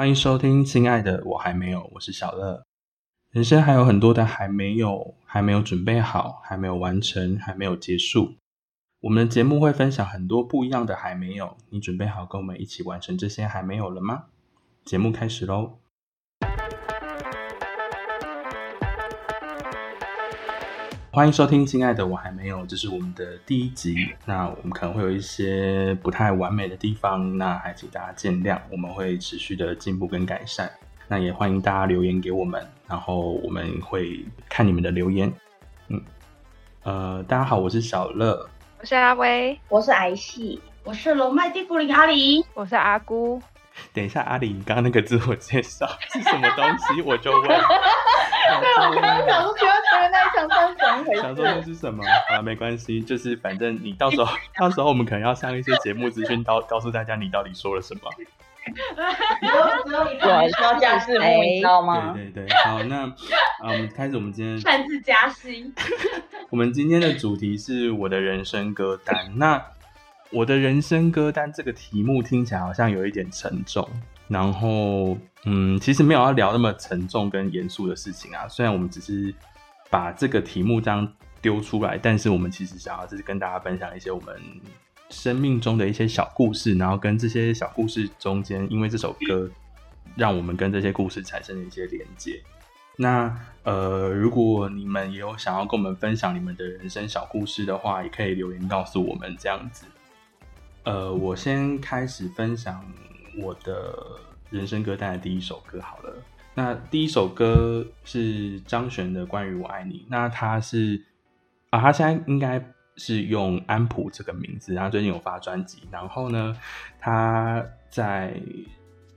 欢迎收听，亲爱的，我还没有，我是小乐。人生还有很多的还没有，还没有准备好，还没有完成，还没有结束。我们的节目会分享很多不一样的还没有，你准备好跟我们一起完成这些还没有了吗？节目开始喽！欢迎收听，亲爱的，我还没有，这是我们的第一集。那我们可能会有一些不太完美的地方，那还请大家见谅。我们会持续的进步跟改善。那也欢迎大家留言给我们，然后我们会看你们的留言。嗯，呃，大家好，我是小乐，我是阿威，我是癌系，我是龙脉地茯苓阿里，我是阿姑。等一下，阿里，你刚刚那个自我介绍是什么东西？我就问。对，我刚刚想说，请问前面那一场是怎么回事？想说那是什么？啊，没关系，就是反正你到时候，到时候我们可能要上一些节目资讯，告告诉大家你到底说了什么。对，需要这样是你知道吗？对对对，好，那啊，我们开始我们今天 擅自加薪。我们今天的主题是我的人生歌单。那我的人生歌单这个题目听起来好像有一点沉重，然后嗯，其实没有要聊那么沉重跟严肃的事情啊。虽然我们只是把这个题目这样丢出来，但是我们其实想要就是跟大家分享一些我们生命中的一些小故事，然后跟这些小故事中间，因为这首歌让我们跟这些故事产生了一些连接。那呃，如果你们也有想要跟我们分享你们的人生小故事的话，也可以留言告诉我们这样子。呃，我先开始分享我的人生歌单的第一首歌好了。那第一首歌是张悬的《关于我爱你》。那他是啊，他现在应该是用安普这个名字，然后最近有发专辑。然后呢，他在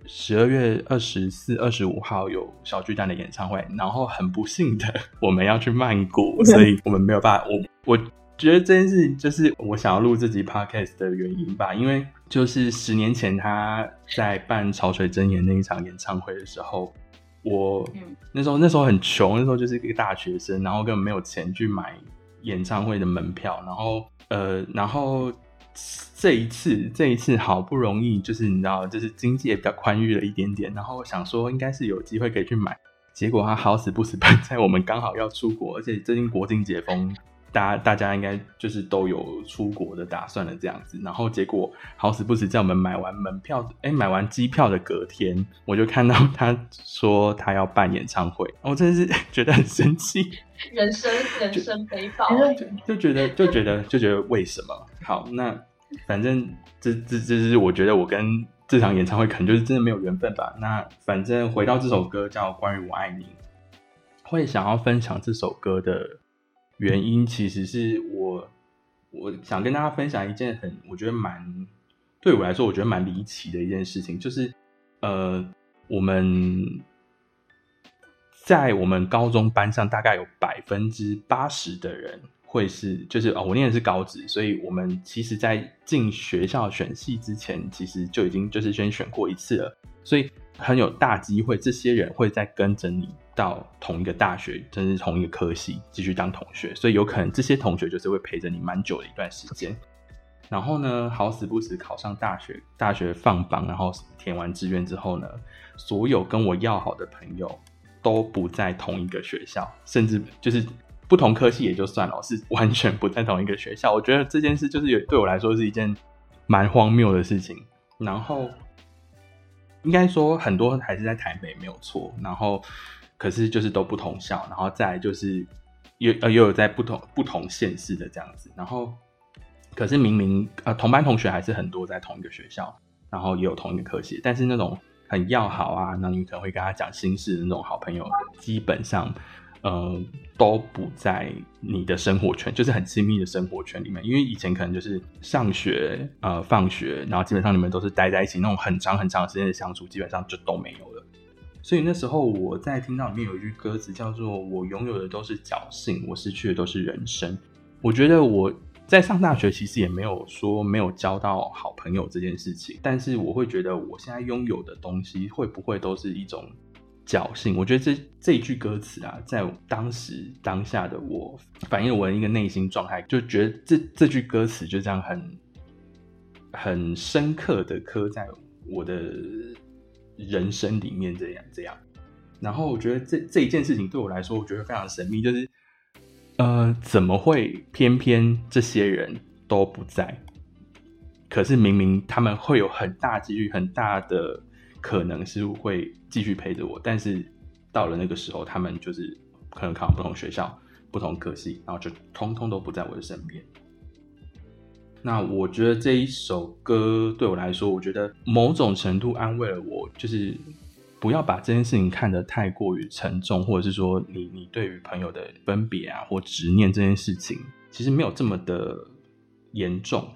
十二月二十四、二十五号有小巨蛋的演唱会。然后很不幸的，我们要去曼谷，所以我们没有办法。我我。觉得这件事情就是我想要录这集 podcast 的原因吧，因为就是十年前他在办潮水真言那一场演唱会的时候，我那时候那时候很穷，那时候就是一个大学生，然后根本没有钱去买演唱会的门票，然后呃，然后这一次这一次好不容易就是你知道，就是经济也比较宽裕了一点点，然后想说应该是有机会可以去买，结果他好死不死 办在我们刚好要出国，而且最近国境解封。大家大家应该就是都有出国的打算了，这样子，然后结果好死不死，在我们买完门票，哎，买完机票的隔天，我就看到他说他要办演唱会，我真的是觉得很生气，人生人生悲报，就觉得就觉得就觉得为什么？好，那反正这这这是我觉得我跟这场演唱会可能就是真的没有缘分吧。那反正回到这首歌叫《关于我爱你》，会想要分享这首歌的。原因其实是我，我想跟大家分享一件很，我觉得蛮对我来说，我觉得蛮离奇的一件事情，就是呃，我们在我们高中班上，大概有百分之八十的人会是，就是哦，我念的是高职，所以我们其实在进学校选系之前，其实就已经就是先选过一次了，所以很有大机会，这些人会再跟着你。到同一个大学，甚至同一个科系继续当同学，所以有可能这些同学就是会陪着你蛮久的一段时间。然后呢，好死不死考上大学，大学放榜，然后填完志愿之后呢，所有跟我要好的朋友都不在同一个学校，甚至就是不同科系也就算了，是完全不在同一个学校。我觉得这件事就是有对我来说是一件蛮荒谬的事情。然后应该说很多还是在台北没有错，然后。可是就是都不同校，然后再就是又呃又有在不同不同县市的这样子，然后可是明明呃同班同学还是很多在同一个学校，然后也有同一个科系，但是那种很要好啊，那你可能会跟他讲心事的那种好朋友，基本上呃都不在你的生活圈，就是很亲密的生活圈里面，因为以前可能就是上学呃放学，然后基本上你们都是待在一起，那种很长很长时间的相处，基本上就都没有。所以那时候我在听到里面有一句歌词叫做“我拥有的都是侥幸，我失去的都是人生”。我觉得我在上大学其实也没有说没有交到好朋友这件事情，但是我会觉得我现在拥有的东西会不会都是一种侥幸？我觉得这这一句歌词啊，在当时当下的我反映我的一个内心状态，就觉得这这句歌词就这样很很深刻的刻在我的。人生里面这样这样。然后我觉得这这一件事情对我来说，我觉得非常神秘，就是呃，怎么会偏偏这些人都不在？可是明明他们会有很大几率、很大的可能是会继续陪着我，但是到了那个时候，他们就是可能考不同学校、不同科系，然后就通通都不在我的身边。那我觉得这一首歌对我来说，我觉得某种程度安慰了我，就是不要把这件事情看得太过于沉重，或者是说你你对于朋友的分别啊或执念这件事情，其实没有这么的严重。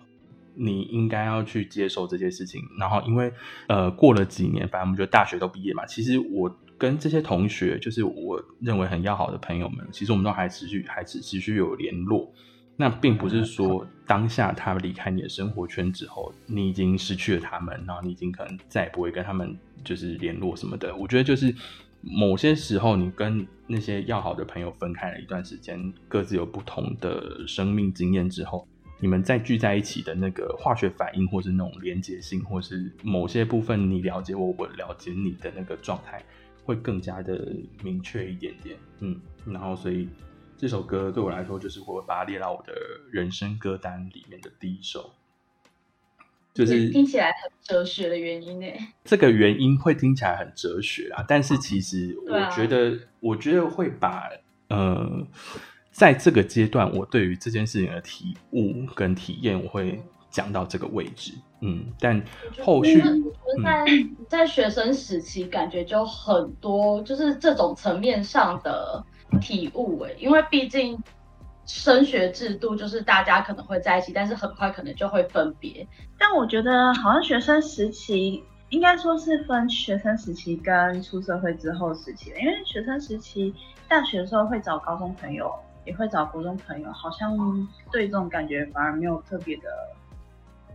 你应该要去接受这些事情。然后因为呃过了几年，反正我们觉得大学都毕业嘛，其实我跟这些同学，就是我认为很要好的朋友们，其实我们都还持续还持持续有联络。那并不是说当下他离开你的生活圈之后，你已经失去了他们，然后你已经可能再也不会跟他们就是联络什么的。我觉得就是某些时候，你跟那些要好的朋友分开了一段时间，各自有不同的生命经验之后，你们再聚在一起的那个化学反应，或是那种连结性，或是某些部分你了解我，我了解你的那个状态，会更加的明确一点点。嗯，然后所以。这首歌对我来说，就是我把它列到我的人生歌单里面的第一首，就是听起来很哲学的原因呢。这个原因会听起来很哲学啊，但是其实我觉得，我觉得会把呃，在这个阶段，我对于这件事情的体悟跟体验，我会讲到这个位置。嗯，但后续在在学生时期，感觉就很多，就是这种层面上的。体悟哎，因为毕竟升学制度就是大家可能会在一起，但是很快可能就会分别。但我觉得好像学生时期应该说是分学生时期跟出社会之后时期的，因为学生时期大学的时候会找高中朋友，也会找国中朋友，好像对这种感觉反而没有特别的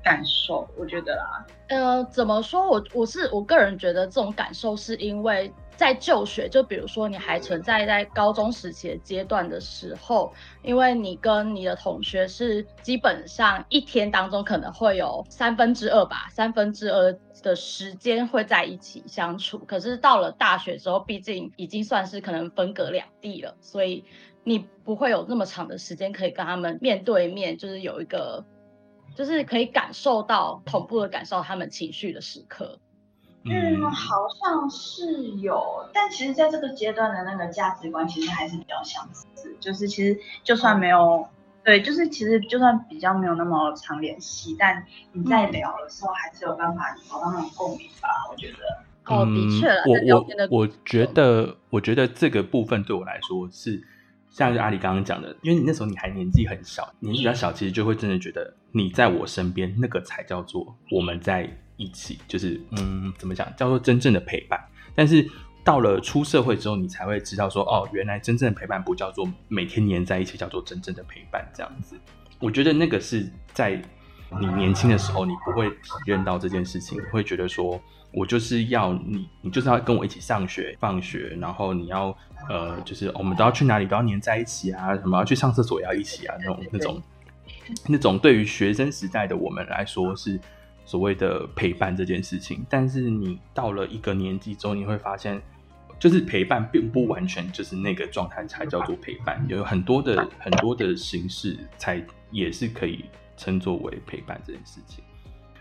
感受。我觉得啦，呃，怎么说我我是我个人觉得这种感受是因为。在就学，就比如说你还存在在高中时期的阶段的时候，因为你跟你的同学是基本上一天当中可能会有三分之二吧，三分之二的时间会在一起相处。可是到了大学之后，毕竟已经算是可能分隔两地了，所以你不会有那么长的时间可以跟他们面对面，就是有一个，就是可以感受到同步的感受他们情绪的时刻。嗯，好像是有，但其实在这个阶段的那个价值观其实还是比较相似，就是其实就算没有，对，就是其实就算比较没有那么常联系，但你在聊的时候还是有办法找到那种共鸣吧，我觉得。哦，的确，我我我觉得，我觉得这个部分对我来说是，像阿里刚刚讲的，因为你那时候你还年纪很小，年纪比较小，其实就会真的觉得你在我身边，那个才叫做我们在。一起就是嗯，怎么讲叫做真正的陪伴？但是到了出社会之后，你才会知道说哦，原来真正的陪伴不叫做每天黏在一起，叫做真正的陪伴。这样子，我觉得那个是在你年轻的时候，你不会体验到这件事情，会觉得说我就是要你，你就是要跟我一起上学、放学，然后你要呃，就是我们都要去哪里都要黏在一起啊，什么要去上厕所也要一起啊，那种那种那种对于学生时代的我们来说是。所谓的陪伴这件事情，但是你到了一个年纪之后，你会发现，就是陪伴并不完全就是那个状态才叫做陪伴，有很多的很多的形式才也是可以称作为陪伴这件事情。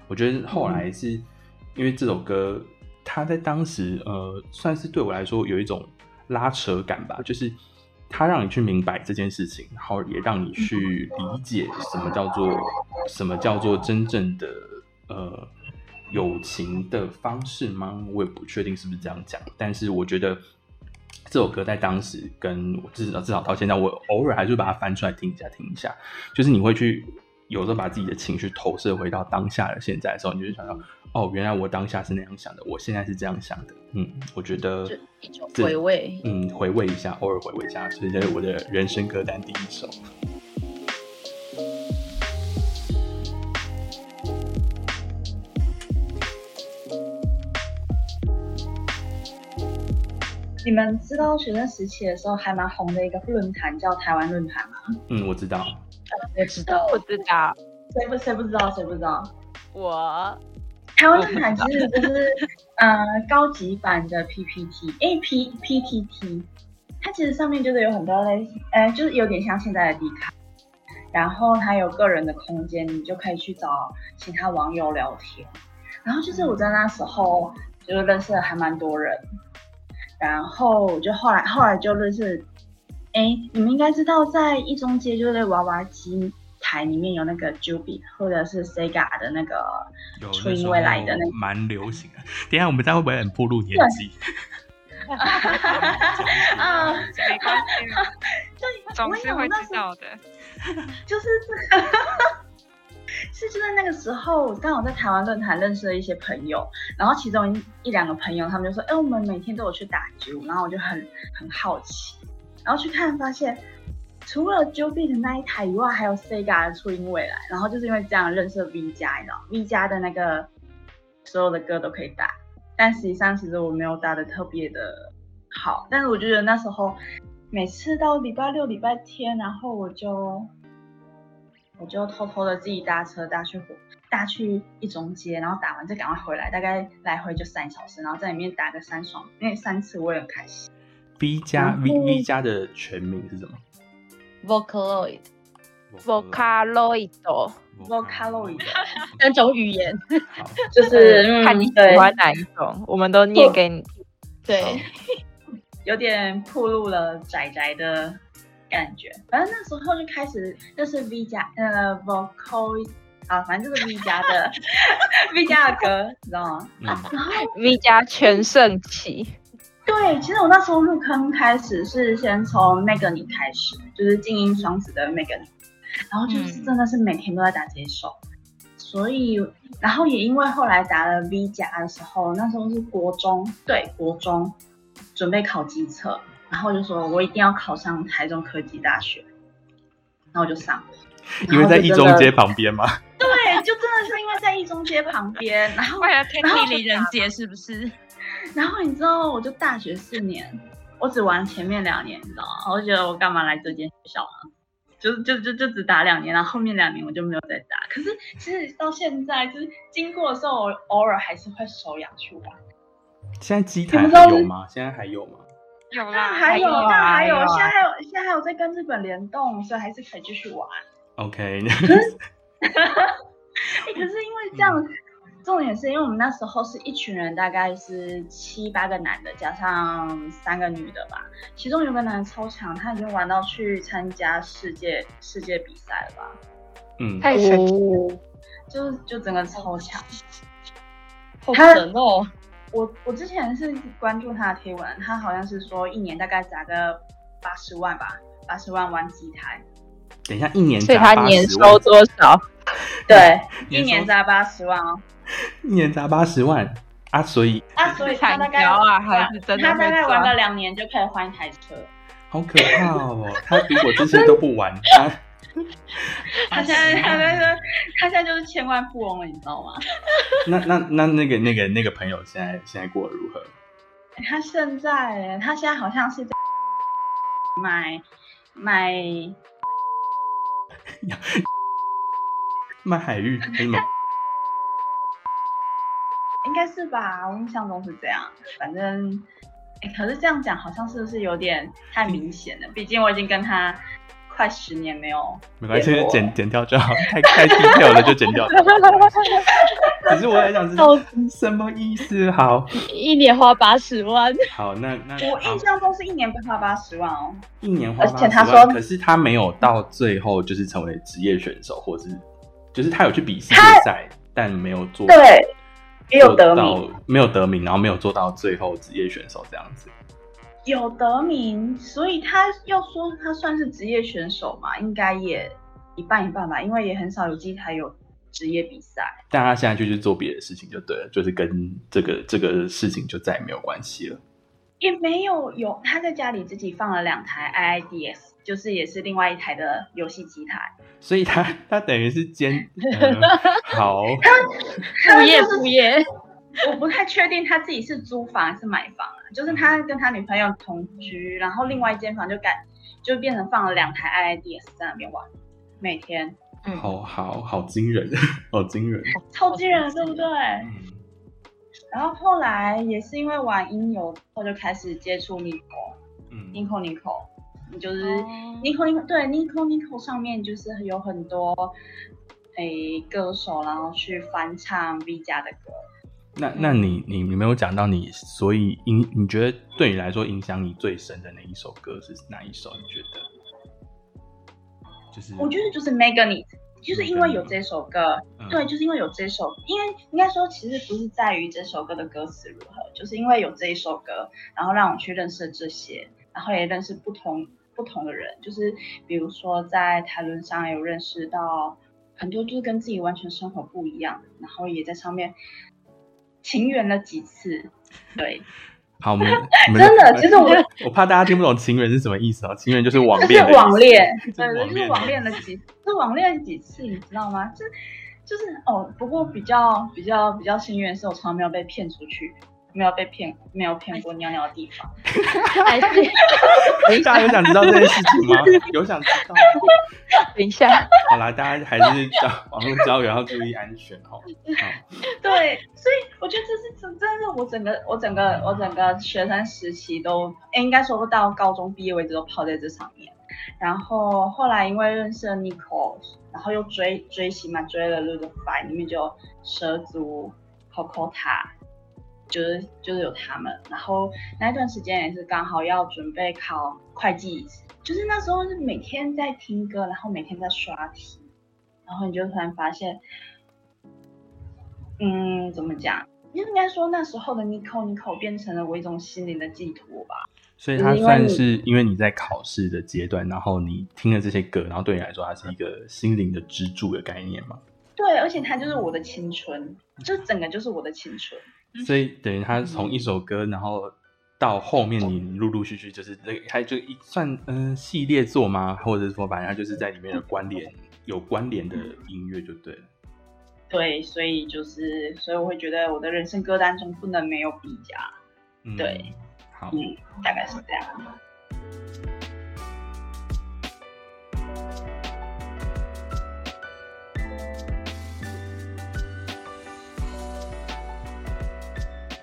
我觉得后来是因为这首歌，它在当时呃，算是对我来说有一种拉扯感吧，就是它让你去明白这件事情，然后也让你去理解什么叫做什么叫做真正的。呃，友情的方式吗？我也不确定是不是这样讲，但是我觉得这首歌在当时跟我至少至少到现在，我偶尔还是把它翻出来听一下听一下。就是你会去有时候把自己的情绪投射回到当下的现在的时候，你就想到哦，原来我当下是那样想的，我现在是这样想的。嗯，我觉得回味，嗯，回味一下，偶尔回味一下，所以这是我的人生歌单第一首。你们知道学生时期的时候还蛮红的一个论坛叫台湾论坛吗？嗯，我知道。我知道，我知道。谁不谁不知道？谁不知道？我。台湾论坛其实就是呃高级版的 PPT，哎 P PTT，它其实上面就是有很多类似，呃，就是有点像现在的 D 卡，然后它有个人的空间，你就可以去找其他网友聊天。然后就是我在那时候就是认识了还蛮多人，然后就后来后来就认识，哎，你们应该知道在一中街就是娃娃机台里面有那个 Juby 或者是 Sega 的那个有初音未来的那个。蛮流行的。等一下我们这样会不会很暴露年纪？啊，没关系，就总是会知道的。就是这个，是就在那个时候，刚好在台湾论坛认识了一些朋友，然后其中一一两个朋友，他们就说：“哎、我们每天都有去打球。”然后我就很很好奇，然后去看发现，除了 j o b 的那一台以外，还有 Sega 的初音未来。然后就是因为这样认识了 V 加，你知道，V 加的那个所有的歌都可以打，但实际上其实我没有打的特别的好，但是我就觉得那时候每次到礼拜六、礼拜天，然后我就我就偷偷的自己搭车搭去火搭去一中街，然后打完再赶快回来，大概来回就三小时，然后在里面打个三双，那三次我也很开心。V 加然 V 后 V 加的全名是什么 Vocaloid Vocaloid，Vocaloid 三种语言，就是嗯看你喜欢哪一种，我们都念给你听。对，有点暴露了仔仔的感觉。反正那时候就开始就是 V 加呃 Vocal 啊，反正就是 V 加的 V 加的歌，你知道吗？嗯，然后 V 加全盛期，对，其实我那时候入坑开始是先从 Megan 开始，就是静音双子的 Megan，然后就是嗯真的是每天都在打这一首，所以然后也因为后来打了 V 加的时候，那时候是国中，对，国中准备考机测，然后就说我一定要考上台中科技大学，然后我就上了。因为在一中街旁边嘛。对，就真的是因为在一中街旁边，然后为了听然后地理人杰是不是？然后你知道，我就大学四年，我只玩前面两年，你知道吗？我就觉得我干嘛来这间学校呢？就就就就只打两年，然后后面两年我就没有再打。可是其实到现在，就是经过的时候，我偶尔还是会手痒去玩。现在机台有吗？现在还有吗？有啦，但还有，啊但还有，啊现在还有，现在还有在跟日本联动，所以还是可以继续玩。OK，哎、可是因为这样，重点是因为我们那时候是一群人，大概是七八个男的加上三个女的吧。其中有个男的超强，他已经玩到去参加世界世界比赛了吧？嗯，太神奇了。哦，就就整个超强。好他神哦！我我之前是关注他的贴文，他好像是说一年大概砸个八十万吧，八十万玩机台。等一下，一年所以他年收多少？对，一年砸八十万哦。一年砸八十万啊，所以啊，所以他大概惨条啊还是真的他大概玩个两年就可以换一台车。好可怕哦！他如果这些都不玩，他他现在他在说，他现在就是千万富翁了，你知道吗？那那那那个那个那个朋友现在现在过得如何？他现在他现在好像是在买买 卖海域还是什么？应该是吧，我印象中是这样。反正，哎，可是这样讲好像是不是有点太明显了？毕竟我已经跟他快十年没有没关系剪剪掉就好，太 太 detail 了就剪掉就好。只是我在想是笑什么意思？好一年花八十万，好，那那我印象中是一年花八十万哦。一年花而且八他说十万，可是他没有到最后就是成为职业选手，或是就是他有去比世界赛，但没有做对，也有得名，没有得名，然后没有做到最后职业选手这样子。有得名，所以他要说他算是职业选手嘛，应该也一半一半吧，因为也很少有机台有职业比赛。但他现在就去做别的事情就对了，就是跟这个这个事情就再也没有关系了。也没有有他在家里自己放了两台 IIDS，就是也是另外一台的游戏机台。所以他他等于是兼、呃、好，副业副业，我不太确定他自己是租房还是买房啊，就是他跟他女朋友同居，然后另外一间房就改就变成放了两台 IIDS 在那边玩，每天嗯，好好好惊人，好惊人。超惊人，对不对？嗯，然后后来也是因为玩音游，我就开始接触 Nico，嗯 Nico Nico，就是哦 Nico 对 Nico Nico 上面就是有很多诶歌手，然后去翻唱 V 家的歌。那那你你你没有讲到你，所以影你觉得对你来说影响你最深的那一首歌是哪一首？你觉得？就是我觉得就是 Magnet，就是因为有这首歌，嗯对，就是因为有这首，因为应该说其实不是在于这首歌的歌词如何，就是因为有这一首歌，然后让我去认识这些，然后也认识不同不同的人，就是比如说在台轮上有认识到很多就是跟自己完全生活不一样，然后也在上面情缘了几次，对，好，我们 真的其实我我怕大家听不懂情缘是什么意思啊，情缘就是网就是恋网恋，就对，就是是网恋了几，是网恋几次，你知道吗？就就是哦，不过比较比较比较幸运的是，我从来没有被骗出去，没有被骗，没有骗过尿尿的地方。还是 大家有想知道这件事情吗？有想知道吗？等一下，好啦，大家还是交网络交友要注意安全哦。好，对，所以我觉得这是真真的，我整个我整个我整个学生时期都，诶应该说到高中毕业为止都泡在这上面。然后后来因为认识了 Nicole，然后又追追星嘛，追了 Ludify，里面就有蛇族、Coco 塔，就是就是有他们。然后那一段时间也是刚好要准备考会计，就是那时候是每天在听歌，然后每天在刷题，然后你就突然发现，嗯，怎么讲？应该说那时候的 Nico Nico 变成了我一种心灵的寄托吧。所以它就是因为你算是因为你在考试的阶段，然后你听了这些歌，然后对你来说，它是一个心灵的支柱的概念嘛。对，而且它就是我的青春，就整个就是我的青春。所以等于他从一首歌，然后到后面你陆陆续续就是这个，它就一算嗯、系列作吗？或者是说，反正它就是在里面的关联有关联的音乐就对了。对，所以就是，所以我会觉得我的人生歌单中不能没有比加，嗯，对，好，嗯，大概是这样。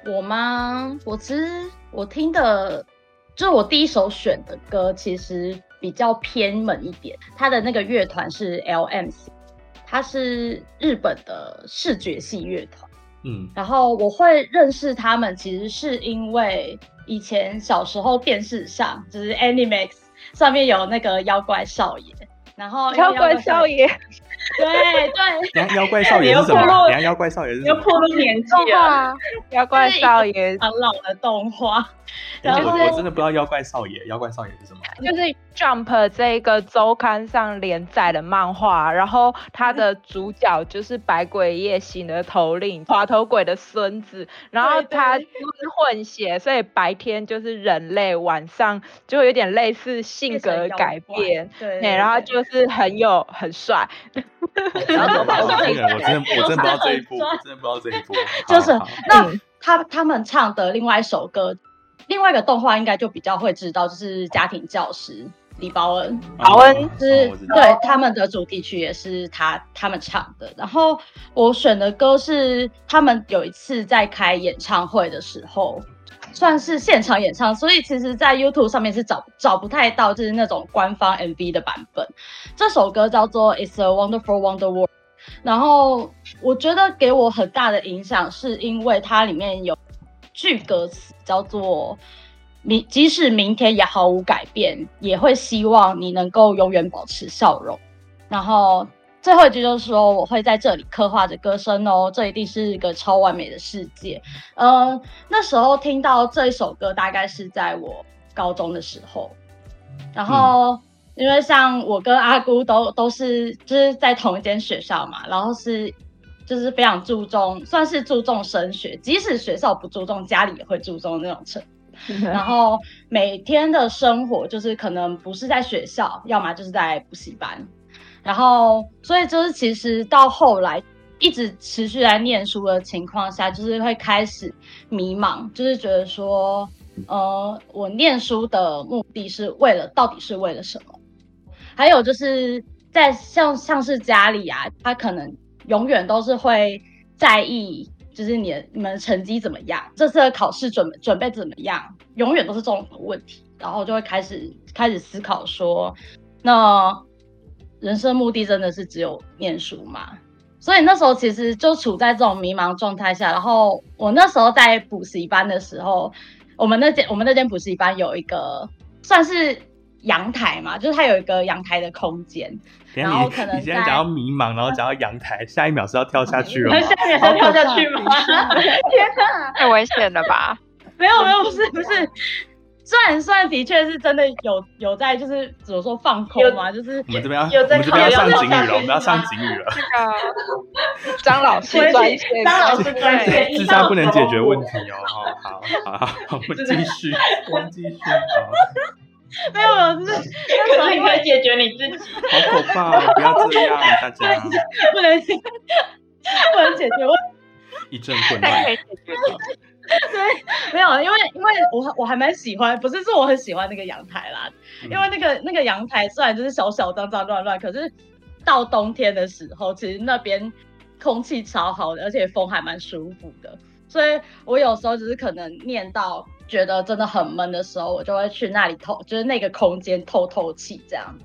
我吗？我其实我听的，就是我第一首选的歌，其实比较偏门一点。他的那个乐团是 LMC，他是日本的视觉系乐团。嗯然后我会认识他们，其实是因为以前小时候电视上就是 Animax 上面有那个妖怪少爷，然后妖怪少爷对 对，等下 妖怪少爷是什么？妖怪少爷是什又么？破入年纪动了，妖怪少爷很老的动画，然后我真的不知道妖怪少爷，妖怪少爷是什么？就是 Jump 这一个周刊上连载的漫画，然后他的主角就是百鬼夜行的头领滑头鬼的孙子，然后他就是混血，所以白天就是人类，晚上就有点类似性格改怪变。对，对，然后就是很有很帅，我是真的我真的我真的不知道这一步，我真的不知道这一步。就是那嗯他他们唱的另外一首歌，另外一个动画应该就比较会知道，就是家庭教师李包恩，保恩哦是对他们的主题曲也是他他们唱的。然后我选的歌是他们有一次在开演唱会的时候。算是现场演唱，所以其实，在 YouTube 上面是找找不太到，就是那种官方 MV 的版本。这首歌叫做《It's a Wonderful Wonder World》，然后我觉得给我很大的影响，是因为它里面有句歌词叫做“明即使明天也毫无改变，也会希望你能够永远保持笑容”。然后最后一句就是说，我会在这里刻画着歌声哦，这一定是一个超完美的世界。嗯，那时候听到这一首歌，大概是在我高中的时候，然后。因为像我跟阿姑都都是就是在同一间学校嘛，然后是就是非常注重，算是注重升学，即使学校不注重，家里也会注重那种程度。然后每天的生活就是可能不是在学校，要么就是在补习班。然后所以就是其实到后来一直持续在念书的情况下，就是会开始迷茫，就是觉得说，呃，我念书的目的是为了到底是为了什么？还有就是在像像是家里啊，他可能永远都是会在意，就是你你们成绩怎么样，这次的考试准准备怎么样，永远都是这种问题，然后就会开始开始思考说，那人生目的真的是只有念书吗？所以那时候其实就处在这种迷茫状态下，然后我那时候在补习班的时候，我们那间我们那间补习班有一个算是阳台嘛，就是它有一个阳台的空间，然后可 能你现在讲到迷茫，然后讲到阳台，下一秒是要跳下去了吗？下一秒要跳下去吗？天哪，太危险了吧？没有没有，不是不是。虽然虽然的确是真的有有在就是怎么说放空嘛，就是我们这边要我们这边要上警语了，我们要上警语了。这个张老师张老师专线，自杀不能解决问题哦。好好好，我们继续，我们继续。没 有没有，就是 可是你可以解决你自己。好可怕，不要这样，大家 不能不能解决问一阵混乱。对，没有，因为因为我我还蛮喜欢，不是说我很喜欢那个阳台啦，因为那个那个阳台虽然就是小小脏脏乱乱，可是到冬天的时候，其实那边空气超好的，而且风还蛮舒服的，所以我有时候只是可能念到觉得真的很闷的时候，我就会去那里透，就是那个空间透透气这样子。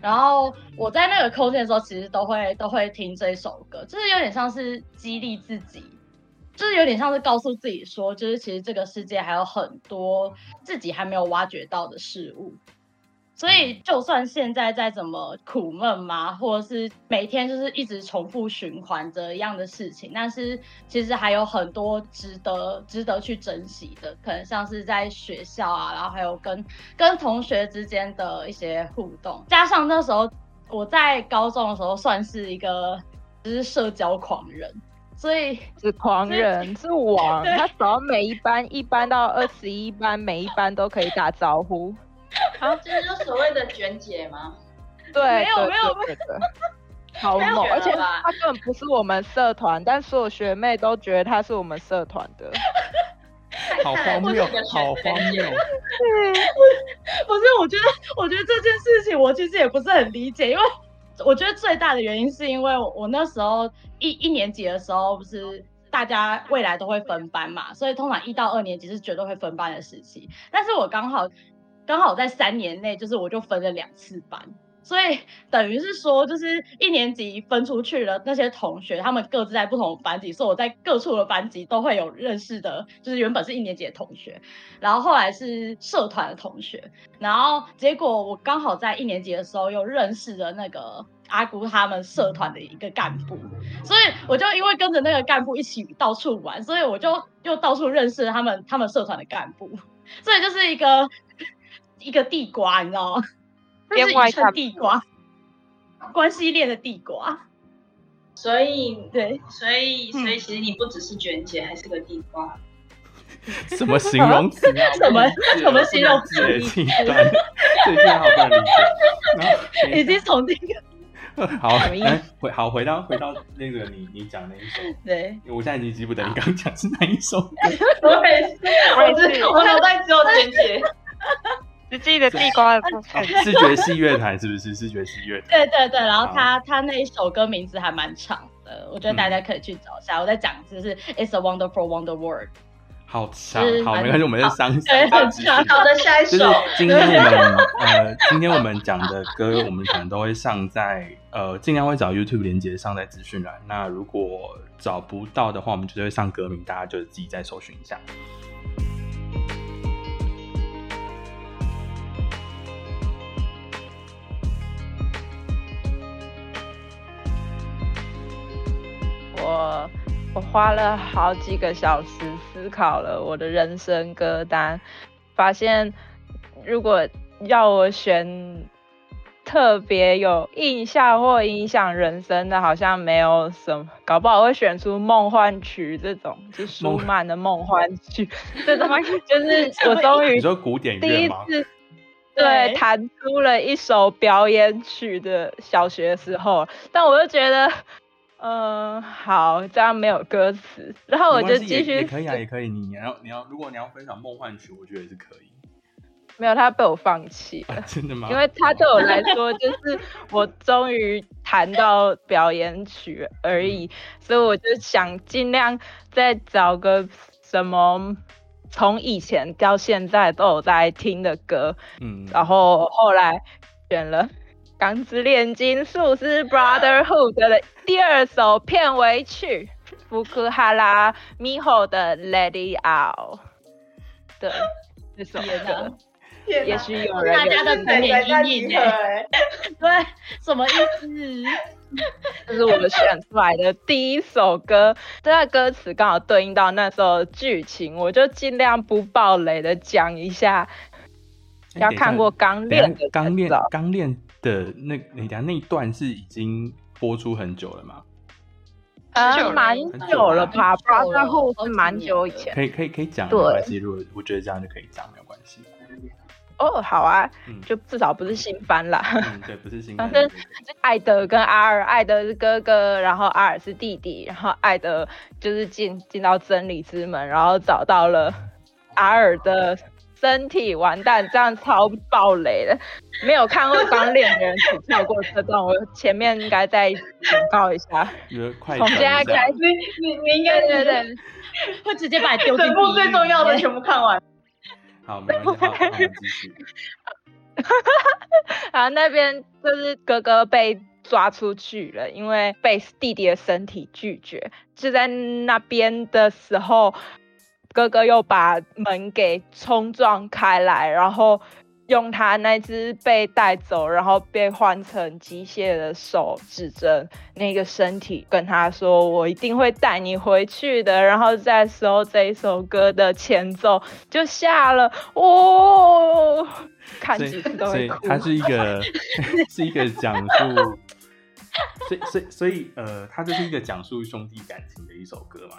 然后我在那个空间的时候，其实都会都会听这首歌，就是有点像是激励自己。就是有点像是告诉自己说，就是其实这个世界还有很多自己还没有挖掘到的事物，所以就算现在再怎么苦闷嘛，或者是每天就是一直重复循环着一样的事情，但是其实还有很多值得值得去珍惜的，可能像是在学校啊，然后还有跟跟同学之间的一些互动，加上那时候我在高中的时候算是一个就是社交狂人。所以是狂人，是王，他找每一班一班到二十一班，每一班都可以打招呼。好，这就所谓的卷姐吗？对，没有没有没有，好猛！而且他根本不是我们社团，但所有学妹都觉得他是我们社团的。好荒谬，好荒谬。对，不是，我觉得，我觉得这件事情我其实也不是很理解，因为。我觉得最大的原因是因为我那时候一一年级的时候，不是大家未来都会分班嘛，所以通常一到二年级是绝对会分班的时期。但是我刚好刚好在三年内，就是我就分了两次班。所以等于是说，就是一年级分出去了那些同学，他们各自在不同班级，所以我在各处的班级都会有认识的，就是原本是一年级的同学，然后后来是社团的同学，然后结果我刚好在一年级的时候又认识了那个阿姑他们社团的一个干部，所以我就因为跟着那个干部一起到处玩，所以我就又到处认识他们他们社团的干部，所以就是一个一个地瓜，你知道吗？这是一串地瓜，关系链的地瓜，所以对，所以所以其实你不只是卷姐，还是个地瓜。什么形容词？什么什么形容词？最近好不能理解。已经从这个好来回好回到回到那个你你讲那一首，对，我现在已经记不得你刚讲是哪一首。我也是，我也是，我脑袋只有卷姐。只记得地瓜的部分，视觉系乐团是不是？视觉系乐团。对对对，然后他他那一首歌名字还蛮长的，我觉得大家可以去找一下。我在讲就是《It's a Wonderful Wonder World》。好长，好没关系，我们在伤心。好的，下一首。就是今天我们呃，今天我们讲的歌，我们可能都会上在呃，尽量会找 YouTube 连接上在资讯栏。那如果找不到的话，我们就会上歌名，大家就自己再搜寻一下。我我花了好几个小时思考了我的人生歌单，发现如果要我选特别有印象或影响人生的，好像没有什么，搞不好会选出梦幻曲这种，就舒曼的梦幻曲这种，就是 我终于你说古典乐吗？对，弹出了一首表演曲的小学时候，但我就觉得。嗯，好，这样没有歌词，然后我就继续。也可以啊，也可以。你你要你要，如果你要分享梦幻曲，我觉得也是可以。没有，他被我放弃了。真的吗？因为他对我来说，就是我终于谈到表演曲而已，所以我就想尽量再找个什么从以前到现在都有在听的歌，嗯，然后后来选了《钢之炼金术师 Brotherhood》的第二首片尾曲福克哈拉米吼的《Let It Out》。对，这首歌。也许有人大家的是童年阴影对，什么意思？这是我们选出来的第一首歌，这个歌词刚好对应到那时候剧情，我就尽量不暴雷的讲一下。要看过《钢等一下炼》的钢炼才知道钢炼的那你等一下那一段是已经播出很久了吗？呃，蛮久了吧很久了？Brotherhood 是蛮久以前。可以可以可以讲，没对关系。如果我觉得这样就可以讲，没有关系。哦，好啊，嗯，就至少不是新番啦。嗯，对，不是新番反正艾德跟阿尔，艾德是哥哥，然后阿尔是弟弟，然后艾德就是进进到真理之门，然后找到了阿尔的身体，完蛋，这样超爆雷的。没有看过《钢炼》的人请跳过这段，我前面应该再警告一下。从现在开始，你你你应该对对对，会直接把你丢进全部最重要的全部看完。好，没关系，好，好我们继续。然后那边就是哥哥被抓出去了，因为被弟弟的身体拒绝。就在那边的时候，哥哥又把门给冲撞开来，然后用他那只被带走，然后被换成机械的手指着那个身体，跟他说：“我一定会带你回去的。”然后在时候这一首歌的前奏就下了，哦，看所以几次都会哭。它是一个是一个讲述，所以所以所以呃，他就是一个讲述兄弟感情的一首歌嘛，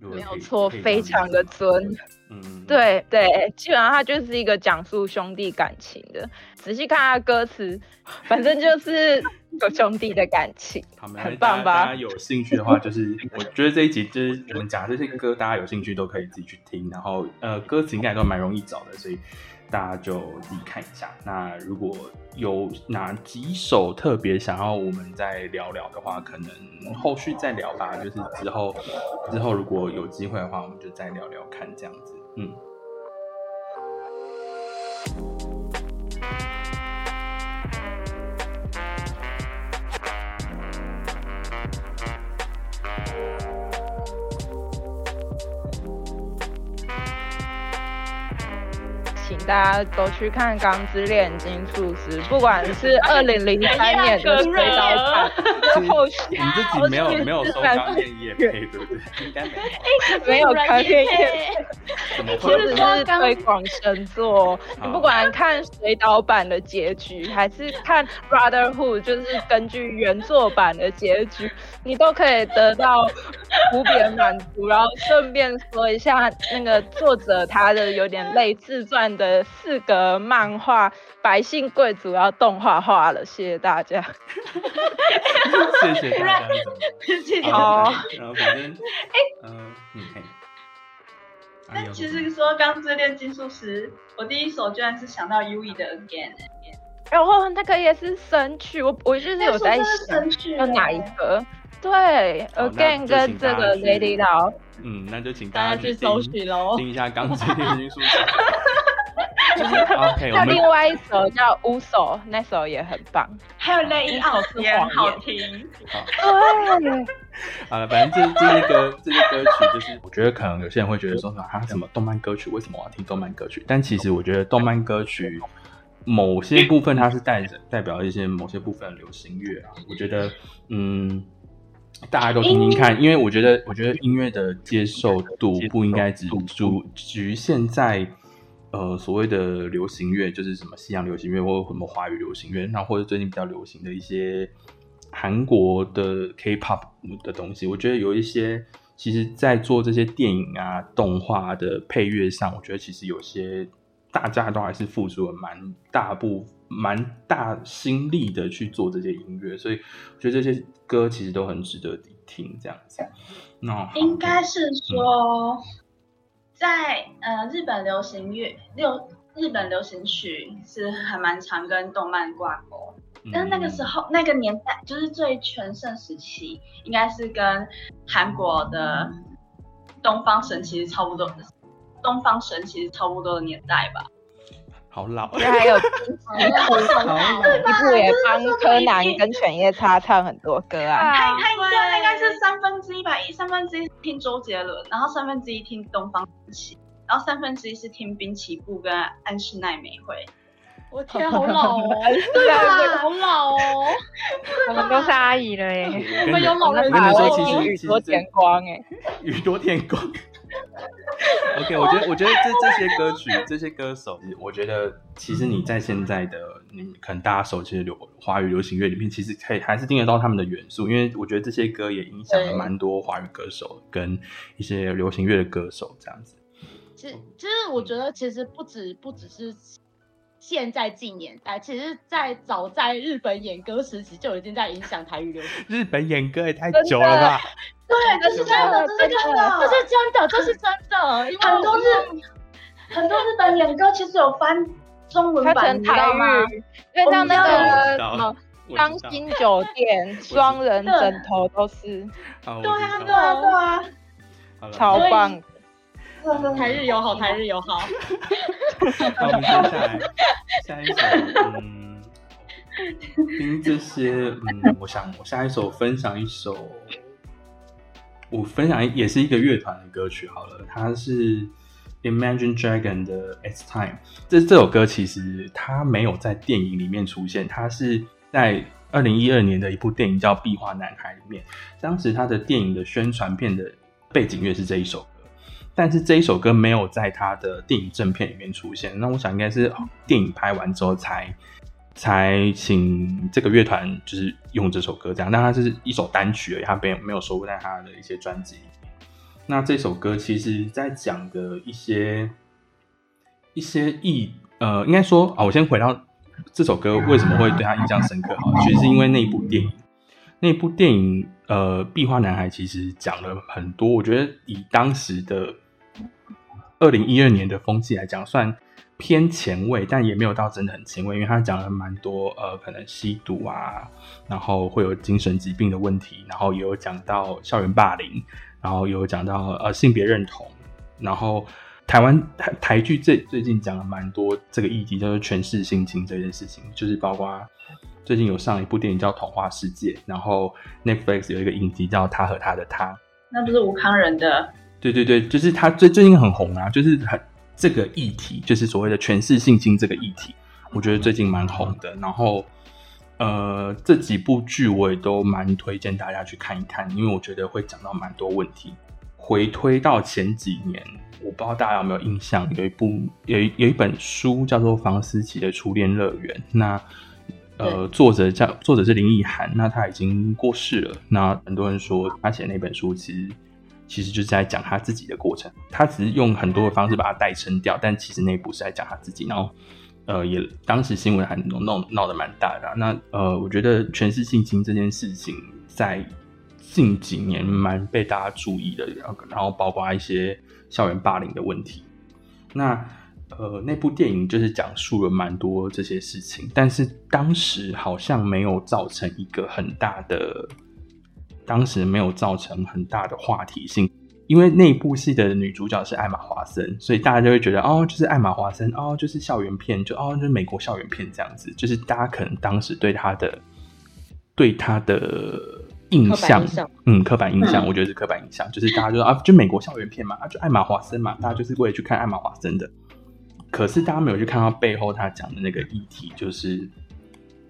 没有错，非常的尊。嗯，对对，基本上它就是一个讲述兄弟感情的。仔细看它歌词，反正就是有兄弟的感情。很棒吧大家有兴趣的话，就是我觉得这一集就是我们讲这些歌，大家有兴趣都可以自己去听。然后呃，歌词应该都蛮容易找的，所以大家就自己看一下。那如果有哪几首特别想要我们再聊聊的话，可能后续再聊吧。就是之后之后如果有机会的话，我们就再聊聊看这样子。嗯。大家都去看《钢之炼金术师》，不管是 二零零三年的水岛版，后续你自己没有没有收钢链业配，对不对？应该没有。没有钢炼业怎么会其实是推广神作，你不管看水岛版的结局，还是看 Brotherhood，就是根据原作版的结局，你都可以得到无比的满足。然后顺便说一下，那个作者他的有点类自传的四个漫画《百姓贵族》要动画化了，谢谢大家。谢谢大家。谢谢哦然后反正，嗯，嗯，嘿。哎呦但其实说刚之恋金术师，我第一首居然是想到 U E 的 Again，然后那个也是神曲，我我就是有在想神曲要哪一个。对，Again 跟这个 Lady 岛。嗯，那就请大家去搜听寻喽。听一下《刚之炼金术师》。就是 OK，我们另外一首叫《乌手》，那首也很棒。还有 Lay Out 也很好听。对，啊，反正这这些歌 这些歌曲，就是我觉得可能有些人会觉得说啊，什么动漫歌曲，为什么我要听动漫歌曲？但其实我觉得动漫歌曲某些部分它是代着代表一些某些部分的流行乐啊。我觉得嗯。大家都听听看，因为我觉得，我觉得音乐的接受度不应该只主局限在呃所谓的流行乐，就是什么西洋流行乐或什么华语流行乐，然后或者最近比较流行的一些韩国的 K-pop 的东西，我觉得有一些其实在做这些电影啊、动画的配乐上，我觉得其实有些大家都还是付出了蛮大部、蛮大心力的去做这些音乐，所以我觉得这些歌其实都很值得听，这样子。那应该是说，在呃日本流行乐六日本流行曲是还蛮常跟动漫挂钩，嗯但是那个时候那个年代就是最全盛时期，应该是跟韩国的东方神起差不多，东方神起差不多的年代吧。好老，就 还有 一部也帮柯南跟犬夜叉唱很多歌啊。他他应该应该是三分之一吧，一三分之一听周杰伦，然后三分之一听东方神起，然后三分之一是听滨崎步跟安室奈美惠。我天，好老哦，对啊。好老哦。我们都是阿姨了耶，我们有老人我跟你说，其实其实宇多田光哎，宇多田光。OK，我觉得，我觉得这这些歌曲，这些歌手，我觉得其实你在现在的你可能大家熟悉的流华语流行乐里面，其实可以还是听得到他们的元素，因为我觉得这些歌也影响了蛮多华语歌手跟一些流行乐的歌手这样子。其实，其实我觉得，其实不止不只是现在近年代，其实，在早在日本演歌时期就已经在影响台语流行。日本演歌也太久了吧？对，这是真的，这是真的，这是真的，这是真的，因为很多日很多日本演歌其实有翻中文它版，你知成台道吗？语，因为像那我个什么我知道钢筋酒店、双人枕头都是对啊，对啊，对啊，超棒。台日友好，台日友好。好，我们接下来下一首，嗯，听这些，嗯，我想我下一首分享一首，我分享也是一个乐团的歌曲好了，它是 Imagine Dragon 的《It's Time》。这这首歌其实它没有在电影里面出现，它是在二零一二年的一部电影叫《壁画男孩》里面，当时它的电影的宣传片的背景乐是这一首。但是这一首歌没有在他的电影正片里面出现，那我想应该是电影拍完之后才才请这个乐团就是用这首歌这样，但它是一首单曲而已，它没有没有收录在他的一些专辑里面。那这首歌其实在讲的一些一些意，呃，应该说啊、我先回到这首歌为什么会对他印象深刻哈，其实是因为那一部电影。那部电影，呃，《壁画男孩》其实讲了很多，我觉得以当时的二零一二年的风气来讲，算偏前卫，但也没有到真的很前卫，因为他讲了蛮多，呃，可能吸毒啊，然后会有精神疾病的问题，然后也有讲到校园霸凌，然后有讲到呃性别认同，然后台湾台台剧最最近讲了蛮多这个议题，就是诠释性情这件事情，就是包括最近有上一部电影叫《童话世界》，然后 Netflix 有一个影集叫《他和他的他》，那不是吴康仁的，对对对，就是他最最近很红啊，就是很这个议题，就是所谓的权势性侵这个议题，我觉得最近蛮红的。然后呃，这几部剧我也都蛮推荐大家去看一看，因为我觉得会讲到蛮多问题。回推到前几年，我不知道大家有没有印象，有一部有一有一本书叫做房思琪的《初恋乐园》，那呃，作者叫作者是林奕涵，那他已经过世了。那很多人说他写那本书其实其实就是在讲他自己的过程，他只是用很多的方式把它代称掉，但其实那部是在讲他自己。然后呃，也当时新闻还闹闹闹得蛮大的、那呃，我觉得全是性侵这件事情在近几年蛮被大家注意的，然后然后包括一些校园霸凌的问题。那呃，那部电影就是讲述了蛮多这些事情，但是当时好像没有造成一个很大的，当时没有造成很大的话题性，因为那部戏的女主角是艾玛华森，所以大家就会觉得哦，就是艾玛华森，哦，就是校园片，就哦，就是美国校园片这样子，就是大家可能当时对她的对她的印象嗯，刻板印象，嗯。我觉得是刻板印象，就是大家就说啊，就美国校园片嘛，啊，就艾玛华森嘛，大家就是为了去看艾玛华森的。可是大家没有去看到背后他讲的那个议题，就是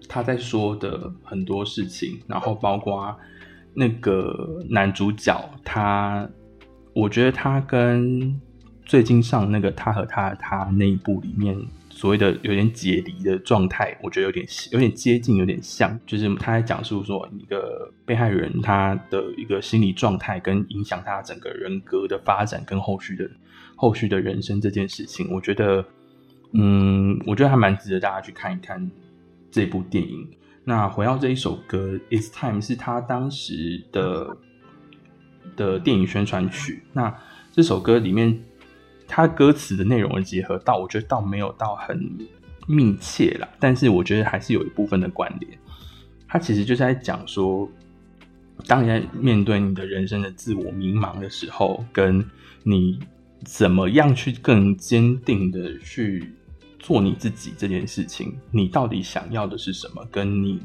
他在说的很多事情，然后包括那个男主角他，我觉得他跟最近上那个他和他他那一部里面所谓的有点解离的状态，我觉得有点有点接近，有点像，就是他在讲述说一个被害人他的一个心理状态，跟影响他整个人格的发展跟后续的后续的人生这件事情，我觉得，嗯，我觉得还蛮值得大家去看一看这部电影。那回到这一首歌《It's Time》是他当时的的电影宣传曲。那这首歌里面它歌词的内容的结合，到我觉得倒没有到很密切啦，但是我觉得还是有一部分的关联。它其实就是在讲说，当你在面对你的人生的自我迷茫的时候，跟你怎么样去更坚定的去做你自己这件事情，你到底想要的是什么？跟你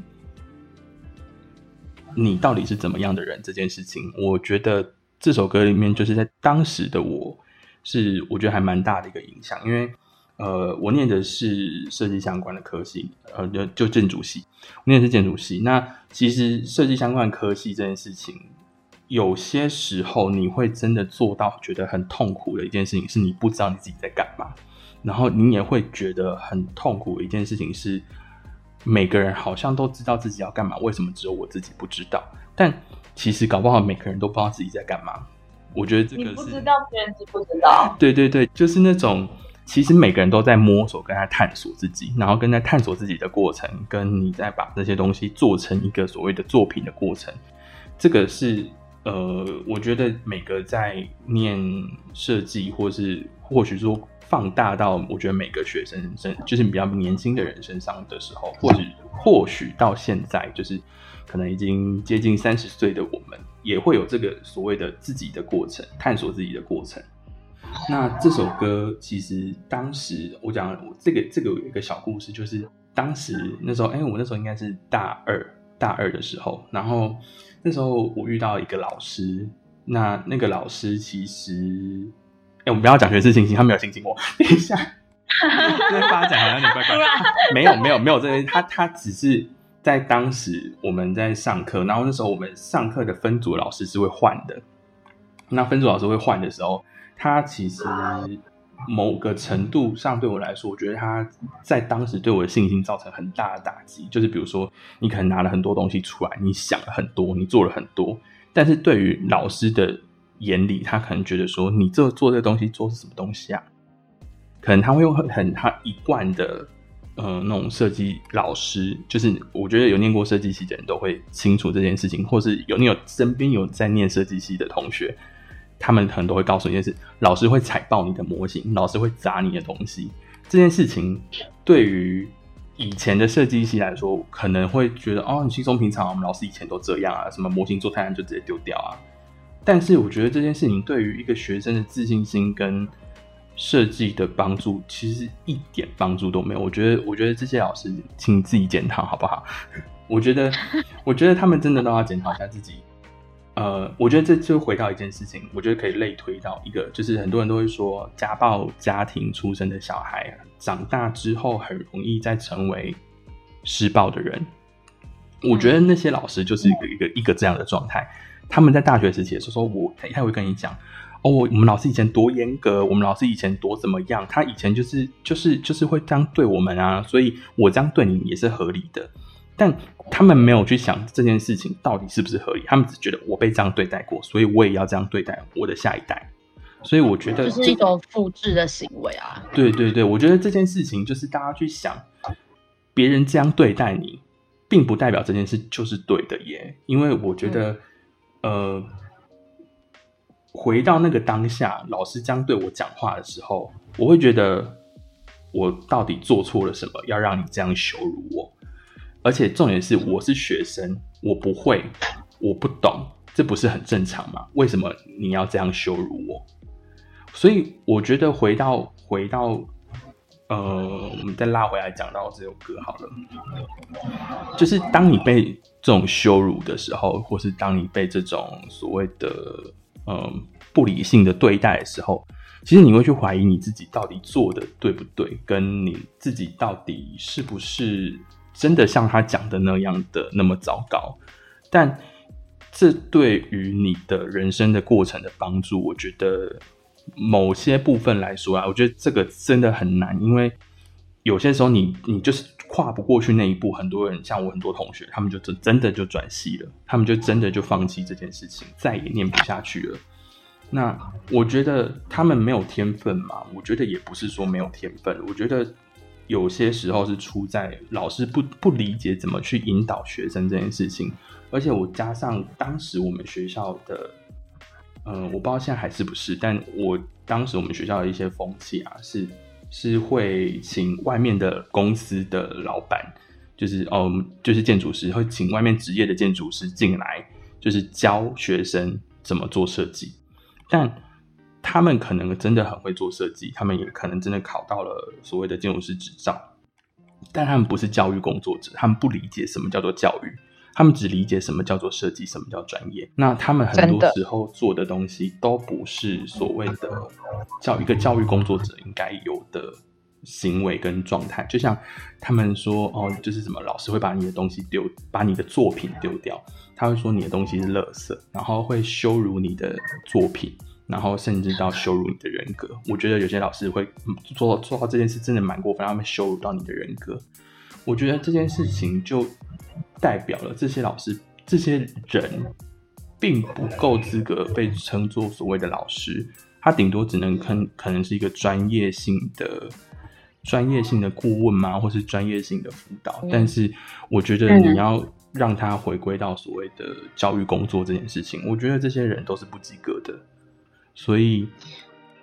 你到底是怎么样的人这件事情，我觉得这首歌里面就是在当时的我是我觉得还蛮大的一个影响，因为呃，我念的是设计相关的科系，呃，就就建筑系，我念的是建筑系。那其实设计相关科系这件事情，有些时候你会真的做到觉得很痛苦的一件事情，是你不知道你自己在干嘛，然后你也会觉得很痛苦的一件事情是。每个人好像都知道自己要干嘛，为什么只有我自己不知道？但其实搞不好每个人都不知道自己在干嘛。我觉得这个是你不知道，别人知不知道？对对对，就是那种其实每个人都在摸索，跟在探索自己，然后跟在探索自己的过程，跟你在把这些东西做成一个所谓的作品的过程。这个是呃，我觉得每个在念设计，或是或许说。放大到我觉得每个学生身，就是比较年轻的人身上的时候，或许或许到现在，就是可能已经接近三十岁的我们，也会有这个所谓的自己的过程，探索自己的过程。那这首歌其实当时我讲我这个这个有一个小故事，就是当时那时候，哎，我那时候应该是大二大二的时候，然后那时候我遇到一个老师，那那个老师其实。哎，我们不要讲学士信心，他没有信心我。等一下，这发展好像有点怪怪。没有，没有，没有这些。他他只是在当时我们在上课，然后那时候我们上课的分组老师是会换的。那分组老师会换的时候，他其实某个程度上对我来说，我觉得他在当时对我的信心造成很大的打击。就是比如说，你可能拿了很多东西出来，你想了很多，你做了很多，但是对于老师的。眼里，他可能觉得说你这做这东西做是什么东西啊？可能他会用很很他一贯的呃那种设计老师，就是我觉得有念过设计系的人都会清楚这件事情，或是有你有身边有在念设计系的同学，他们可能都会告诉你一件事：老师会踩爆你的模型，老师会砸你的东西。这件事情对于以前的设计系来说，可能会觉得哦很轻松平常，我们老师以前都这样啊，什么模型做太烂就直接丢掉啊。但是我觉得这件事情对于一个学生的自信心跟设计的帮助，其实一点帮助都没有。我觉得，我觉得这些老师请自己检讨好不好？我觉得，我觉得他们真的都要检讨一下自己。呃，我觉得这就回到一件事情，我觉得可以类推到一个，就是很多人都会说，家暴家庭出生的小孩长大之后很容易再成为施暴的人。我觉得那些老师就是一个一个一个这样的状态。他们在大学时期的时候，说我他会跟你讲，哦，我们老师以前多严格，我们老师以前多怎么样，他以前就是就是就是会这样对我们啊，所以我这样对你也是合理的。但他们没有去想这件事情到底是不是合理，他们只觉得我被这样对待过，所以我也要这样对待我的下一代。所以我觉得就是一种复制的行为啊。对对对，我觉得这件事情就是大家去想，别人这样对待你，并不代表这件事就是对的耶，因为我觉得。呃，回到那个当下，老师将对我讲话的时候，我会觉得我到底做错了什么，要让你这样羞辱我？而且重点是，我是学生，我不会，我不懂，这不是很正常吗？为什么你要这样羞辱我？所以我觉得回到回到。呃，我们再拉回来讲到这首歌好了，就是当你被这种羞辱的时候，或是当你被这种所谓的嗯不理性的对待的时候，其实你会去怀疑你自己到底做的对不对，跟你自己到底是不是真的像他讲的那样的那么糟糕。但这对于你的人生的过程的帮助，我觉得。某些部分来说啊，我觉得这个真的很难，因为有些时候你你就是跨不过去那一步。很多人像我很多同学，他们就真真的就转系了，他们就真的就放弃这件事情，再也念不下去了。那我觉得他们没有天分嘛？我觉得也不是说没有天分，我觉得有些时候是出在老师不不理解怎么去引导学生这件事情，而且我加上当时我们学校的。嗯，我不知道现在还是不是，但我当时我们学校的一些风气啊，是是会请外面的公司的老板，就是哦，就是建筑师会请外面职业的建筑师进来，就是教学生怎么做设计。但他们可能真的很会做设计，他们也可能真的考到了所谓的建筑师执照，但他们不是教育工作者，他们不理解什么叫做教育。他们只理解什么叫做设计，什么叫专业。那他们很多时候做的东西都不是所谓的教一个教育工作者应该有的行为跟状态。就像他们说哦，就是什么老师会把你的东西丢，把你的作品丢掉，他会说你的东西是垃圾，然后会羞辱你的作品，然后甚至到羞辱你的人格。我觉得有些老师会做做到这件事，真的蛮过分，他们羞辱到你的人格。我觉得这件事情就。代表了这些老师，这些人并不够资格被称作所谓的老师，他顶多只能可可能是一个专业性的、专业性的顾问嘛，或是专业性的辅导。但是，我觉得你要让他回归到所谓的教育工作这件事情，我觉得这些人都是不及格的。所以，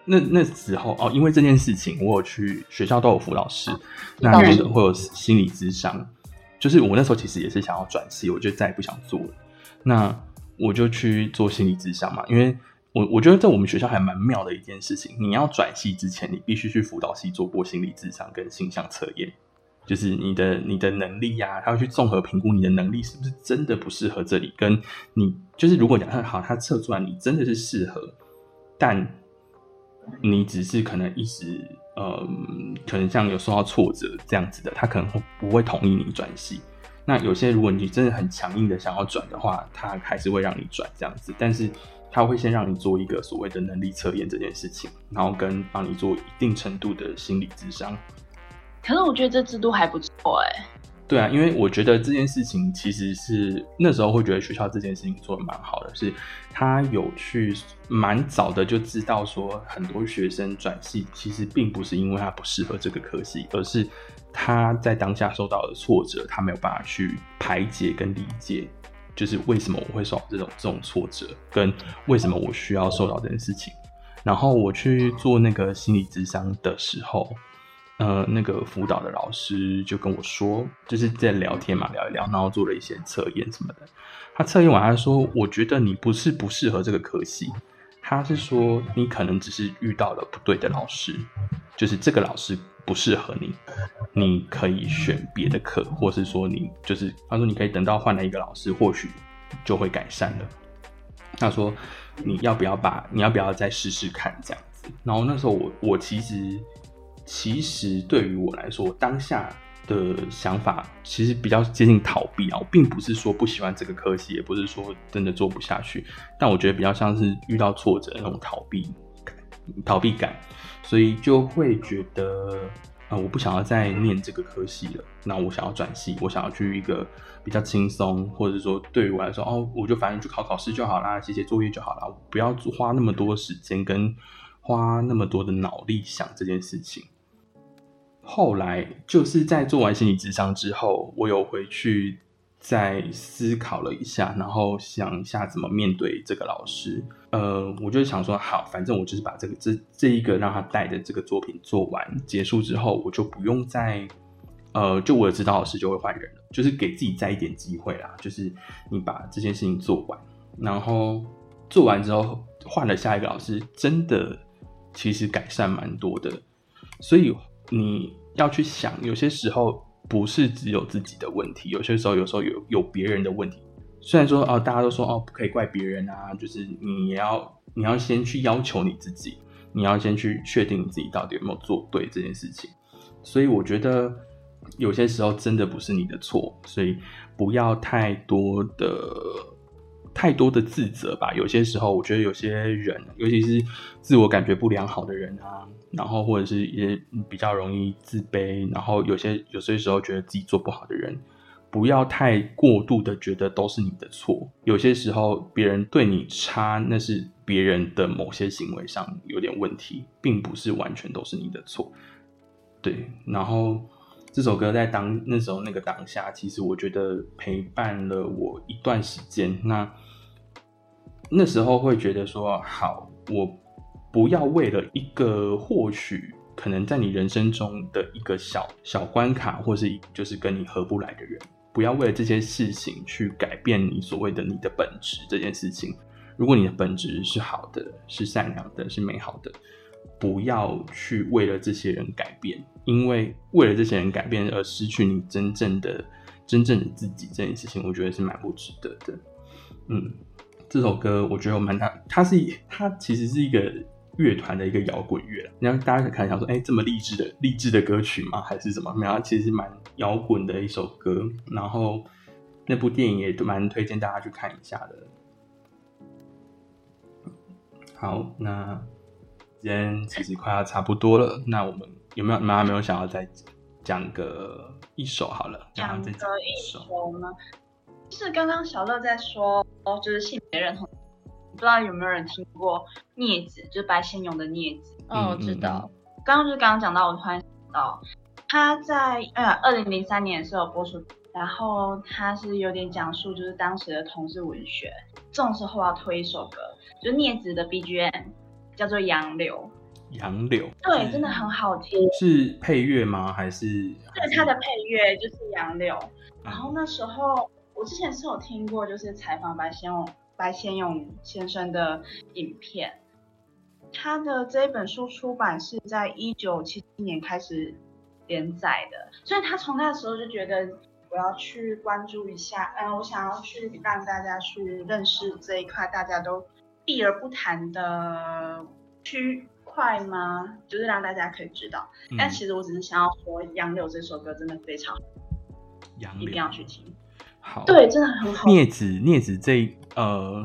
那那时候哦，因为这件事情，我有去学校都有辅导室，那会有心理咨商。就是我那时候其实也是想要转系，我就再也不想做了。那我就去做心理智商嘛，因为我我觉得在我们学校还蛮妙的一件事情。你要转系之前，你必须去辅导系做过心理智商跟性向测验，就是你的你的能力呀，他会去综合评估你的能力是不是真的不适合这里。跟你就是如果讲他好，他测出来你真的是适合，但你只是可能一时。嗯，可能像有受到挫折这样子的，他可能会不会同意你转系？那有些如果你真的很强硬的想要转的话，他还是会让你转这样子。但是他会先让你做一个所谓的能力测验这件事情，然后跟帮你做一定程度的心理智商。可是我觉得这制度还不错哎。对啊，因为我觉得这件事情其实是那时候会觉得学校这件事情做的蛮好的，是他有去蛮早的就知道说很多学生转系其实并不是因为他不适合这个科系，而是他在当下受到的挫折，他没有办法去排解跟理解，就是为什么我会受到这种这种挫折，跟为什么我需要受到这件事情。然后我去做那个心理智商的时候。呃，那个辅导的老师就跟我说，就是在聊天嘛，聊一聊，然后做了一些测验什么的。他测验完，他说：“我觉得你不是不适合这个科系，他是说你可能只是遇到了不对的老师，就是这个老师不适合你，你可以选别的课，或是说你就是他说你可以等到换了一个老师，或许就会改善了。他说你要不要把你要不要再试试看这样子？然后那时候我我其实。其实对于我来说，当下的想法其实比较接近逃避啊。我并不是说不喜欢这个科系，也不是说真的做不下去，但我觉得比较像是遇到挫折那种逃避逃避感，所以就会觉得啊，我不想要再念这个科系了。那我想要转系，我想要去一个比较轻松，或者说对于我来说，哦，我就反正去考考试就好啦，写写作业就好了，不要花那么多时间跟花那么多的脑力想这件事情。后来就是在做完心理智商之后，我有回去再思考了一下，然后想一下怎么面对这个老师。呃，我就想说，好，反正我就是把这个这这一个让他带的这个作品做完结束之后，我就不用再呃，就我的指导老师就会换人了，就是给自己再一点机会啦。就是你把这件事情做完，然后做完之后换了下一个老师，真的其实改善蛮多的，所以。你要去想，有些时候不是只有自己的问题，有些时候有时候有有别人的问题。虽然说哦，大家都说哦，不可以怪别人啊，就是你也要你要先去要求你自己，你要先去确定你自己到底有没有做对这件事情。所以我觉得有些时候真的不是你的错，所以不要太多的。太多的自责吧，有些时候我觉得有些人，尤其是自我感觉不良好的人啊，然后或者是也比较容易自卑，然后有些有些时候觉得自己做不好的人，不要太过度的觉得都是你的错。有些时候别人对你差，那是别人的某些行为上有点问题，并不是完全都是你的错。对，然后这首歌在当那时候那个当下，其实我觉得陪伴了我一段时间。那那时候会觉得说，好，我不要为了一个或许可能在你人生中的一个小小关卡，或是就是跟你合不来的人，不要为了这些事情去改变你所谓的你的本质这件事情。如果你的本质是好的，是善良的，是美好的，不要去为了这些人改变，因为为了这些人改变而失去你真正的、真正的自己这件事情，我觉得是蛮不值得的。嗯，这首歌我觉得我蛮大，它是它其实是一个乐团的一个摇滚乐，然后大家可能想说，哎，这么励志的励志的歌曲吗？还是什么？没有，其实蛮摇滚的一首歌。然后那部电影也蛮推荐大家去看一下的。好，那今天其实快要差不多了。那我们有没有妈妈没有想要再讲个一首好了？讲个一首吗？是刚刚小乐在说，就是性别认同，不知道有没有人听过镊子，就是白先勇的镊子。哦，我知道。刚刚就是刚刚讲到，我突然想到，他在呃二零零三年的时候播出，然后他是有点讲述就是当时的同志文学。这种时候要推一首歌。就镊子的 BGM 叫做《杨柳》，杨柳对，真的很好听。是配乐吗？还是？对，他的配乐就是《杨柳》。然后那时候我之前是有听过，就是采访白先勇白先勇先生的影片。他的这一本书出版是在一九七七年开始连载的，所以他从那时候就觉得我要去关注一下，嗯，我想要去让大家去认识这一块，大家都。避而不谈的区块吗？就是让大家可以知道。但其实我只是想要说，《杨柳》这首歌真的非常，杨一定要去听。好，对，真的很好。镊子，镊子这呃，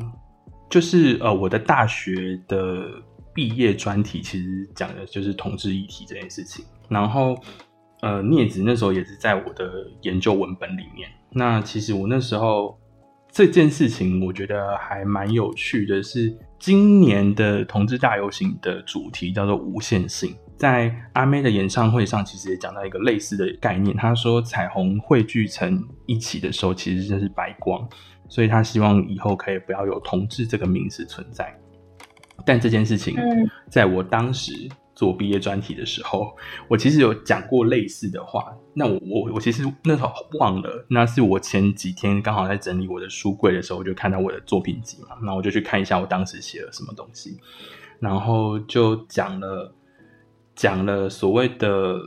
就是呃，我的大学的毕业专题其实讲的就是同志议题这件事情。然后呃，镊子那时候也是在我的研究文本里面。那其实我那时候。这件事情我觉得还蛮有趣的，是今年的同志大游行的主题叫做无限性。在阿妹的演唱会上，其实也讲到一个类似的概念。他说，彩虹汇聚成一起的时候，其实就是白光，所以他希望以后可以不要有同志这个名词存在。但这件事情，在我当时。做毕业专题的时候，我其实有讲过类似的话。那我我我其实那时候忘了，那是我前几天刚好在整理我的书柜的时候，我就看到我的作品集嘛。那我就去看一下我当时写了什么东西，然后就讲了讲了所谓的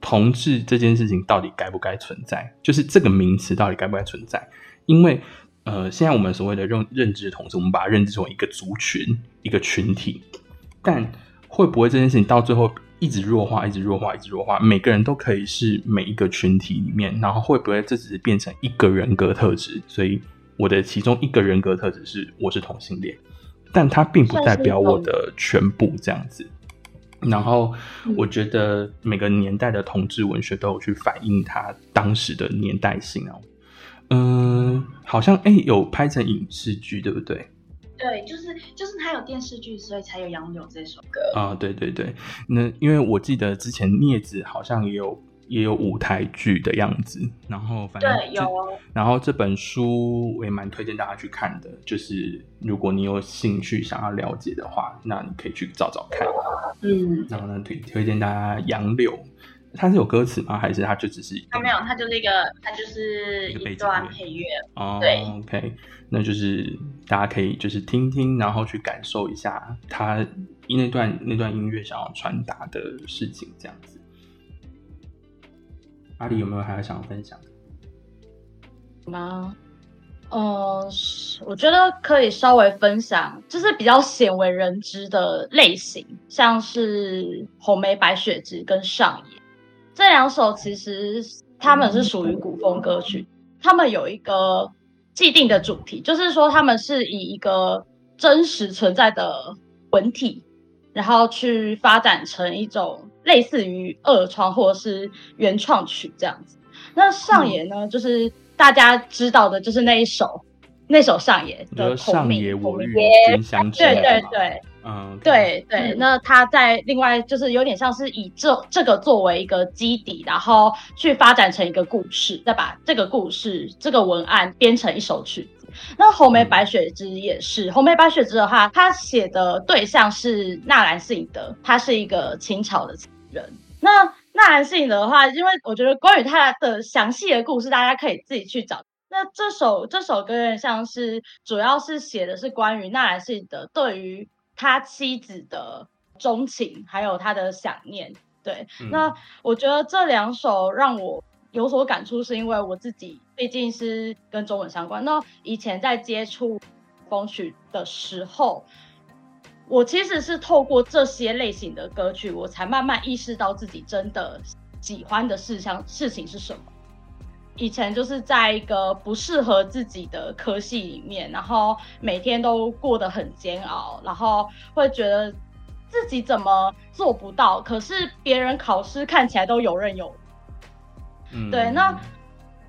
同志这件事情到底该不该存在，就是这个名词到底该不该存在？因为呃，现在我们所谓的认认知同志，我们把它认知成一个族群、一个群体，但会不会这件事情到最后一直弱化，一直弱化，一直弱化？每个人都可以是每一个群体里面，然后会不会这只是变成一个人格特质？所以我的其中一个人格特质是我是同性恋，但它并不代表我的全部这样子。然后我觉得每个年代的同志文学都有去反映它当时的年代性啊。嗯，好像哎有拍成影视剧，对不对？对，就是就是他有电视剧，所以才有《杨柳》这首歌啊。对对对，那因为我记得之前镊子好像也有也有舞台剧的样子，然后反正对有。然后这本书我也蛮推荐大家去看的，就是如果你有兴趣想要了解的话，那你可以去找找看。嗯，然后呢推推荐大家《杨柳》。它是有歌词吗？还是它就只是？它没有，它就是一个，它就是一段配乐。哦，对，OK，那就是大家可以就是听听，然后去感受一下它那段那段音乐想要传达的事情，这样子。阿里有没有还有想要分享的？吗？呃，我觉得可以稍微分享，就是比较鲜为人知的类型，像是红梅白雪之跟上野。这两首其实他们是属于古风歌曲，他们有一个既定的主题，就是说他们是以一个真实存在的文体，然后去发展成一种类似于二创或者是原创曲这样子。那上野呢，就是大家知道的，就是那一首那首上野的同上野名同名我欲君相知，对对，对。嗯，对对，那他在另外就是有点像是以这这个作为一个基底，然后去发展成一个故事，再把这个故事这个文案编成一首曲子。那红梅白雪之也是，红梅白雪之的话，他写的对象是纳兰性德，他是一个清朝的人。那纳兰性德的话，因为我觉得关于他的详细的故事，大家可以自己去找。那这首这首歌有点像是，主要是写的是关于纳兰性德对于他妻子的钟情，还有他的想念。对，嗯那我觉得这两首让我有所感触，是因为我自己毕竟是跟中文相关。那以前在接触风曲的时候，我其实是透过这些类型的歌曲，我才慢慢意识到自己真的喜欢的事项事情是什么。以前就是在一个不适合自己的科系里面，然后每天都过得很煎熬，然后会觉得自己怎么做不到，可是别人考试看起来都游刃有余。嗯对那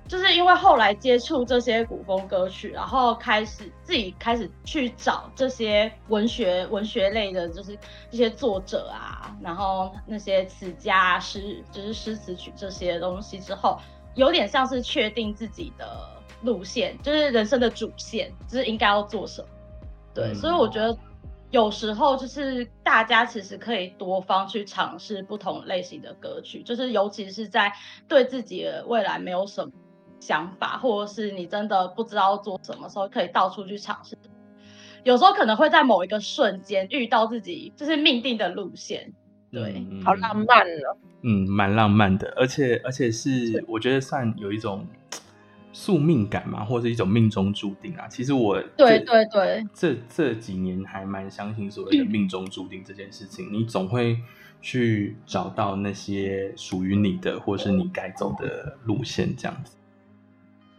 就是因为后来接触这些古风歌曲，然后开始自己开始去找这些文学文学类的，就是这些作者啊，然后那些词家诗，就是诗词曲这些东西之后，有点像是确定自己的路线，就是人生的主线，就是应该要做什么。对，嗯所以我觉得有时候就是大家其实可以多方去尝试不同类型的歌曲，就是尤其是在对自己的未来没有什么想法，或者是你真的不知道做什么时候，可以到处去尝试。有时候可能会在某一个瞬间遇到自己就是命定的路线，对，嗯好浪漫哦。嗯，蛮浪漫的，而且而且是我觉得算有一种宿命感嘛，或者是一种命中注定啊。其实我对对对，这这几年还蛮相信所谓的命中注定这件事情，你总会去找到那些属于你的，或是你该走的路线，这样子。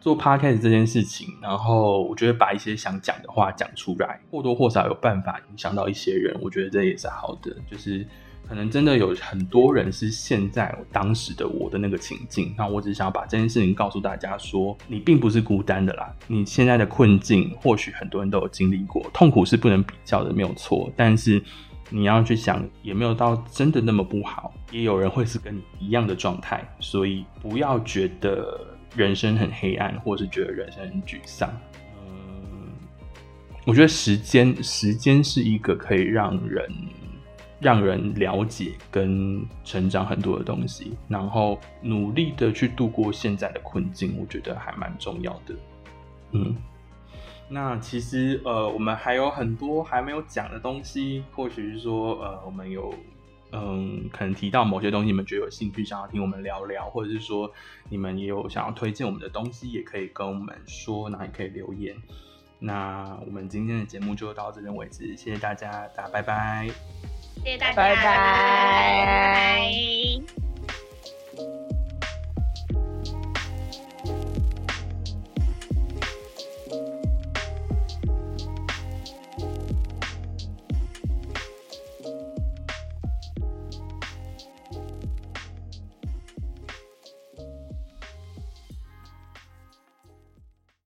做 podcast 这件事情，然后我觉得把一些想讲的话讲出来，或多或少有办法影响到一些人，我觉得这也是好的。就是可能真的有很多人是现在当时的我的那个情境，那我只想要把这件事情告诉大家说，你并不是孤单的啦。你现在的困境，或许很多人都有经历过，痛苦是不能比较的，没有错。但是你要去想，也没有到真的那么不好，也有人会是跟你一样的状态，所以不要觉得人生很黑暗，或是觉得人生很沮丧。嗯，我觉得时间，时间是一个可以让人让人了解跟成长很多的东西，然后努力的去度过现在的困境，我觉得还蛮重要的。嗯，那其实呃，我们还有很多还没有讲的东西，或许是说呃，我们有嗯，可能提到某些东西，你们觉得有兴趣，想要听我们聊聊，或者是说你们也有想要推荐我们的东西，也可以跟我们说，然后也可以留言。那我们今天的节目就到这边为止，谢谢大家，大家拜拜。谢谢大家，拜拜拜拜